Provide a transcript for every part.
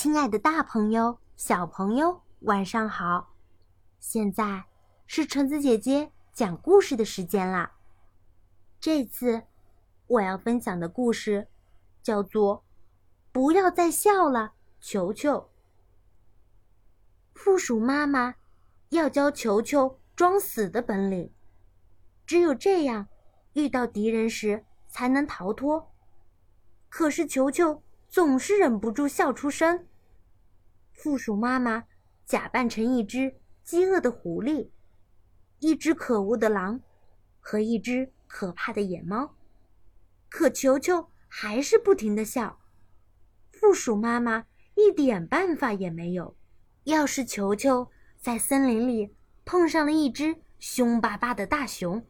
亲爱的，大朋友、小朋友，晚上好！现在是橙子姐姐讲故事的时间啦。这次我要分享的故事叫做《不要再笑了，球球》。负鼠妈妈要教球球装死的本领，只有这样，遇到敌人时才能逃脱。可是球球。总是忍不住笑出声。负鼠妈妈假扮成一只饥饿的狐狸、一只可恶的狼和一只可怕的野猫，可球球还是不停的笑。负鼠妈妈一点办法也没有。要是球球在森林里碰上了一只凶巴巴的大熊，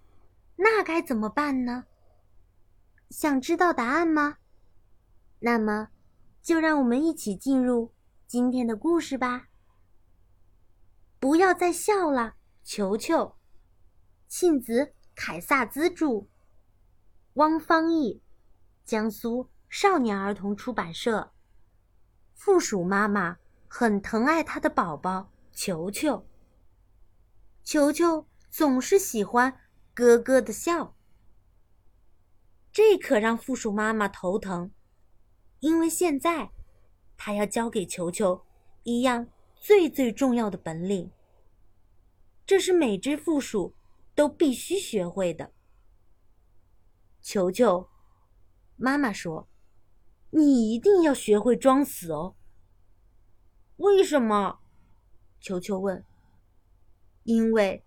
那该怎么办呢？想知道答案吗？那么，就让我们一起进入今天的故事吧。不要再笑了，球球。庆子凯撒资助，汪方译，江苏少年儿童出版社。负鼠妈妈很疼爱她的宝宝球球。球球总是喜欢咯咯的笑，这可让负鼠妈妈头疼。因为现在，他要教给球球一样最最重要的本领。这是每只负鼠都必须学会的。球球，妈妈说：“你一定要学会装死哦。”为什么？球球问。“因为，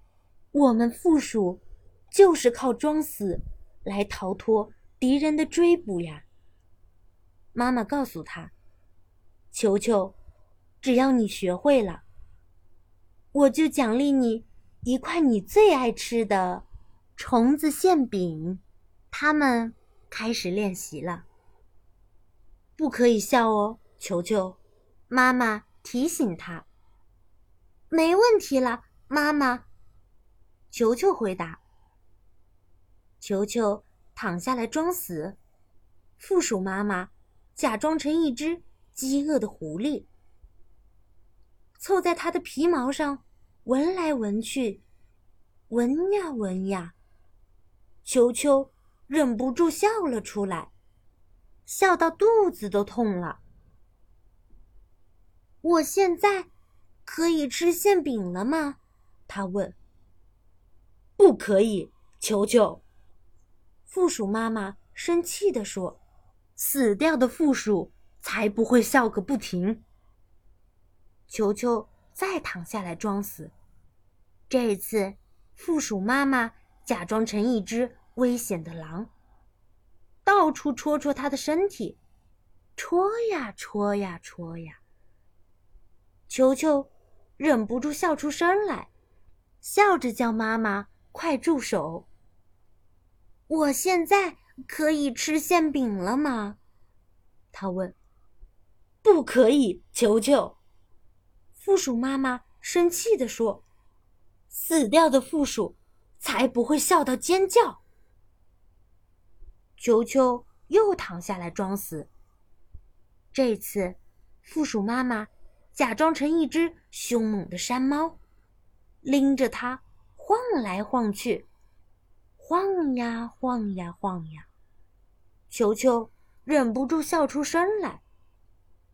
我们负鼠就是靠装死来逃脱敌人的追捕呀。”妈妈告诉他：“球球，只要你学会了，我就奖励你一块你最爱吃的虫子馅饼。”他们开始练习了。不可以笑哦，球球，妈妈提醒他。没问题了，妈妈。球球回答。球球躺下来装死，附属妈妈。假装成一只饥饿的狐狸，凑在它的皮毛上闻来闻去，闻呀闻呀，球球忍不住笑了出来，笑到肚子都痛了。我现在可以吃馅饼了吗？他问。不可以，球球。负鼠妈妈生气地说。死掉的负鼠才不会笑个不停。球球再躺下来装死，这次负鼠妈妈假装成一只危险的狼，到处戳戳它的身体，戳呀戳呀戳呀。球球忍不住笑出声来，笑着叫妈妈快住手。我现在。可以吃馅饼了吗？他问。不可以，球球。负鼠妈妈生气地说：“死掉的负鼠才不会笑到尖叫。”球球又躺下来装死。这次，负鼠妈妈假装成一只凶猛的山猫，拎着它晃来晃去，晃呀晃呀晃呀。球球忍不住笑出声来，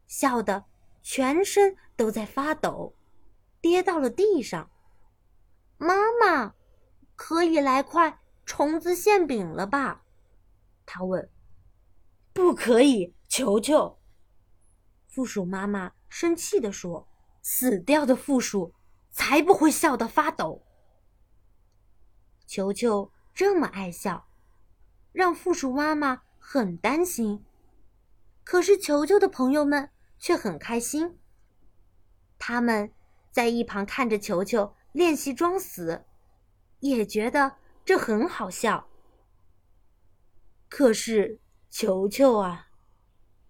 笑得全身都在发抖，跌到了地上。妈妈，可以来块虫子馅饼了吧？他问。不可以，球球。负鼠妈妈生气地说：“死掉的负鼠才不会笑得发抖。”球球这么爱笑，让负鼠妈妈。很担心，可是球球的朋友们却很开心。他们在一旁看着球球练习装死，也觉得这很好笑。可是球球啊，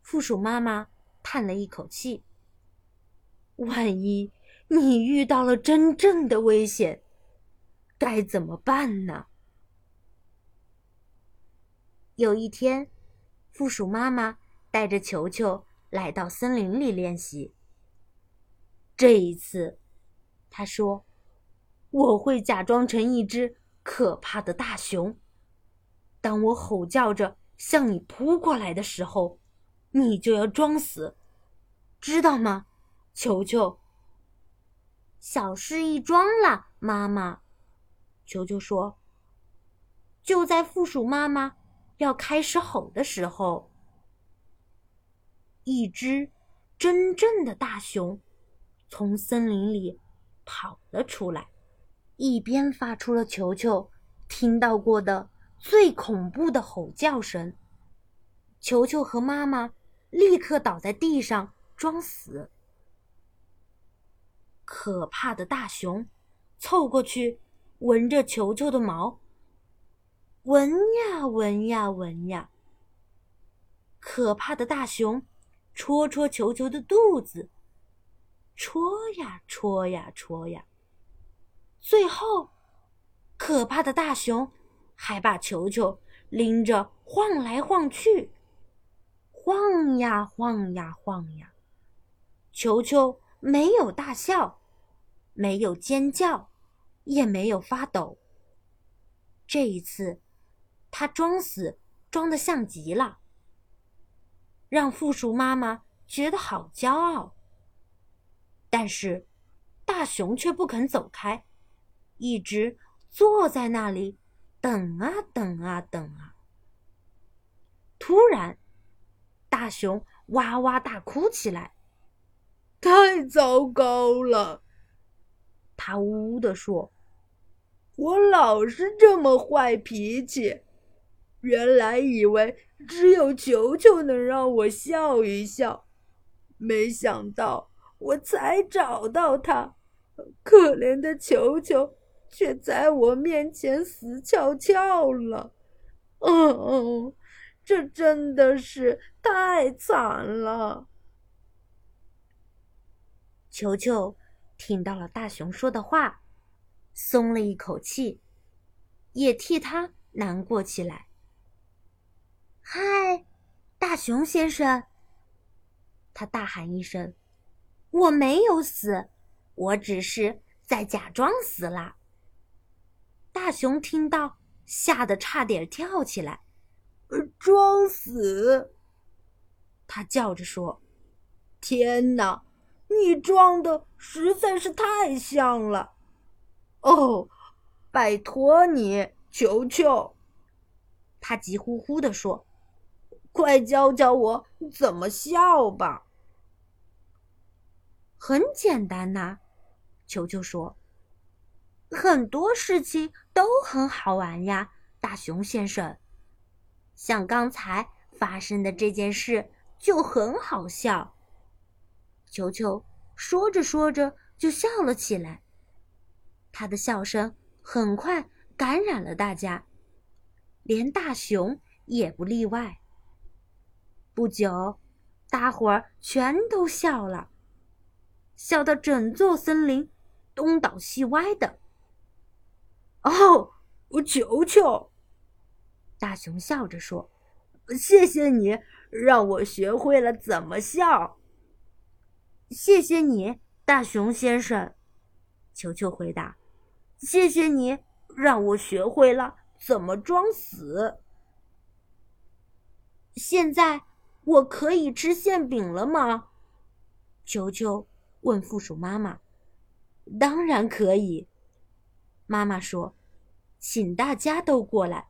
负鼠妈妈叹了一口气：“万一你遇到了真正的危险，该怎么办呢？”有一天，负鼠妈妈带着球球来到森林里练习。这一次，他说：“我会假装成一只可怕的大熊。当我吼叫着向你扑过来的时候，你就要装死，知道吗？”球球。小事一桩了，妈妈。球球说：“就在负鼠妈妈要开始吼的时候，一只真正的大熊。”从森林里跑了出来，一边发出了球球听到过的最恐怖的吼叫声。球球和妈妈立刻倒在地上装死。可怕的大熊凑过去闻着球球的毛，闻呀闻呀闻呀。可怕的大熊戳戳球球的肚子。戳呀戳呀戳呀，最后，可怕的大熊还把球球拎着晃来晃去，晃呀晃呀晃呀。球球没有大笑，没有尖叫，也没有发抖。这一次，他装死装的像极了，让负鼠妈妈觉得好骄傲。但是，大熊却不肯走开，一直坐在那里，等啊等啊等啊。突然，大熊哇哇大哭起来，太糟糕了！他呜呜地说：“我老是这么坏脾气，原来以为只有球球能让我笑一笑，没想到。”我才找到他，可怜的球球却在我面前死翘翘了。嗯嗯，这真的是太惨了。球球听到了大熊说的话，松了一口气，也替他难过起来。嗨，大熊先生！他大喊一声。我没有死，我只是在假装死了。大熊听到，吓得差点跳起来。装死！他叫着说：“天哪，你装的实在是太像了！哦，拜托你，求求！”他急呼呼地说：“快教教我怎么笑吧！”很简单呐，球球说：“很多事情都很好玩呀，大熊先生。像刚才发生的这件事就很好笑。”球球说着说着就笑了起来，他的笑声很快感染了大家，连大熊也不例外。不久，大伙儿全都笑了。笑得整座森林东倒西歪的。哦，我求求！大熊笑着说：“谢谢你让我学会了怎么笑。”谢谢你，大熊先生。球球回答：“谢谢你让我学会了怎么装死。”现在我可以吃馅饼了吗？球球。问附属妈妈：“当然可以。”妈妈说：“请大家都过来，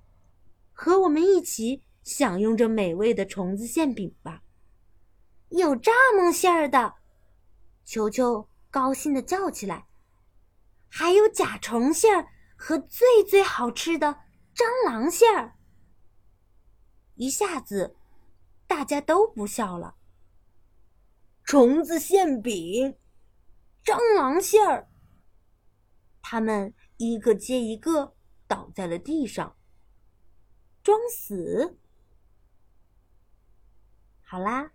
和我们一起享用这美味的虫子馅饼吧。”有蚱蜢馅儿的，球球高兴的叫起来：“还有甲虫馅儿和最最好吃的蟑螂馅儿！”一下子，大家都不笑了。虫子馅饼。蟑螂馅儿，他们一个接一个倒在了地上，装死。好啦，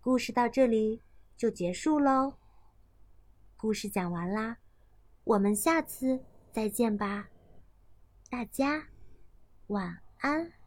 故事到这里就结束喽。故事讲完啦，我们下次再见吧，大家晚安。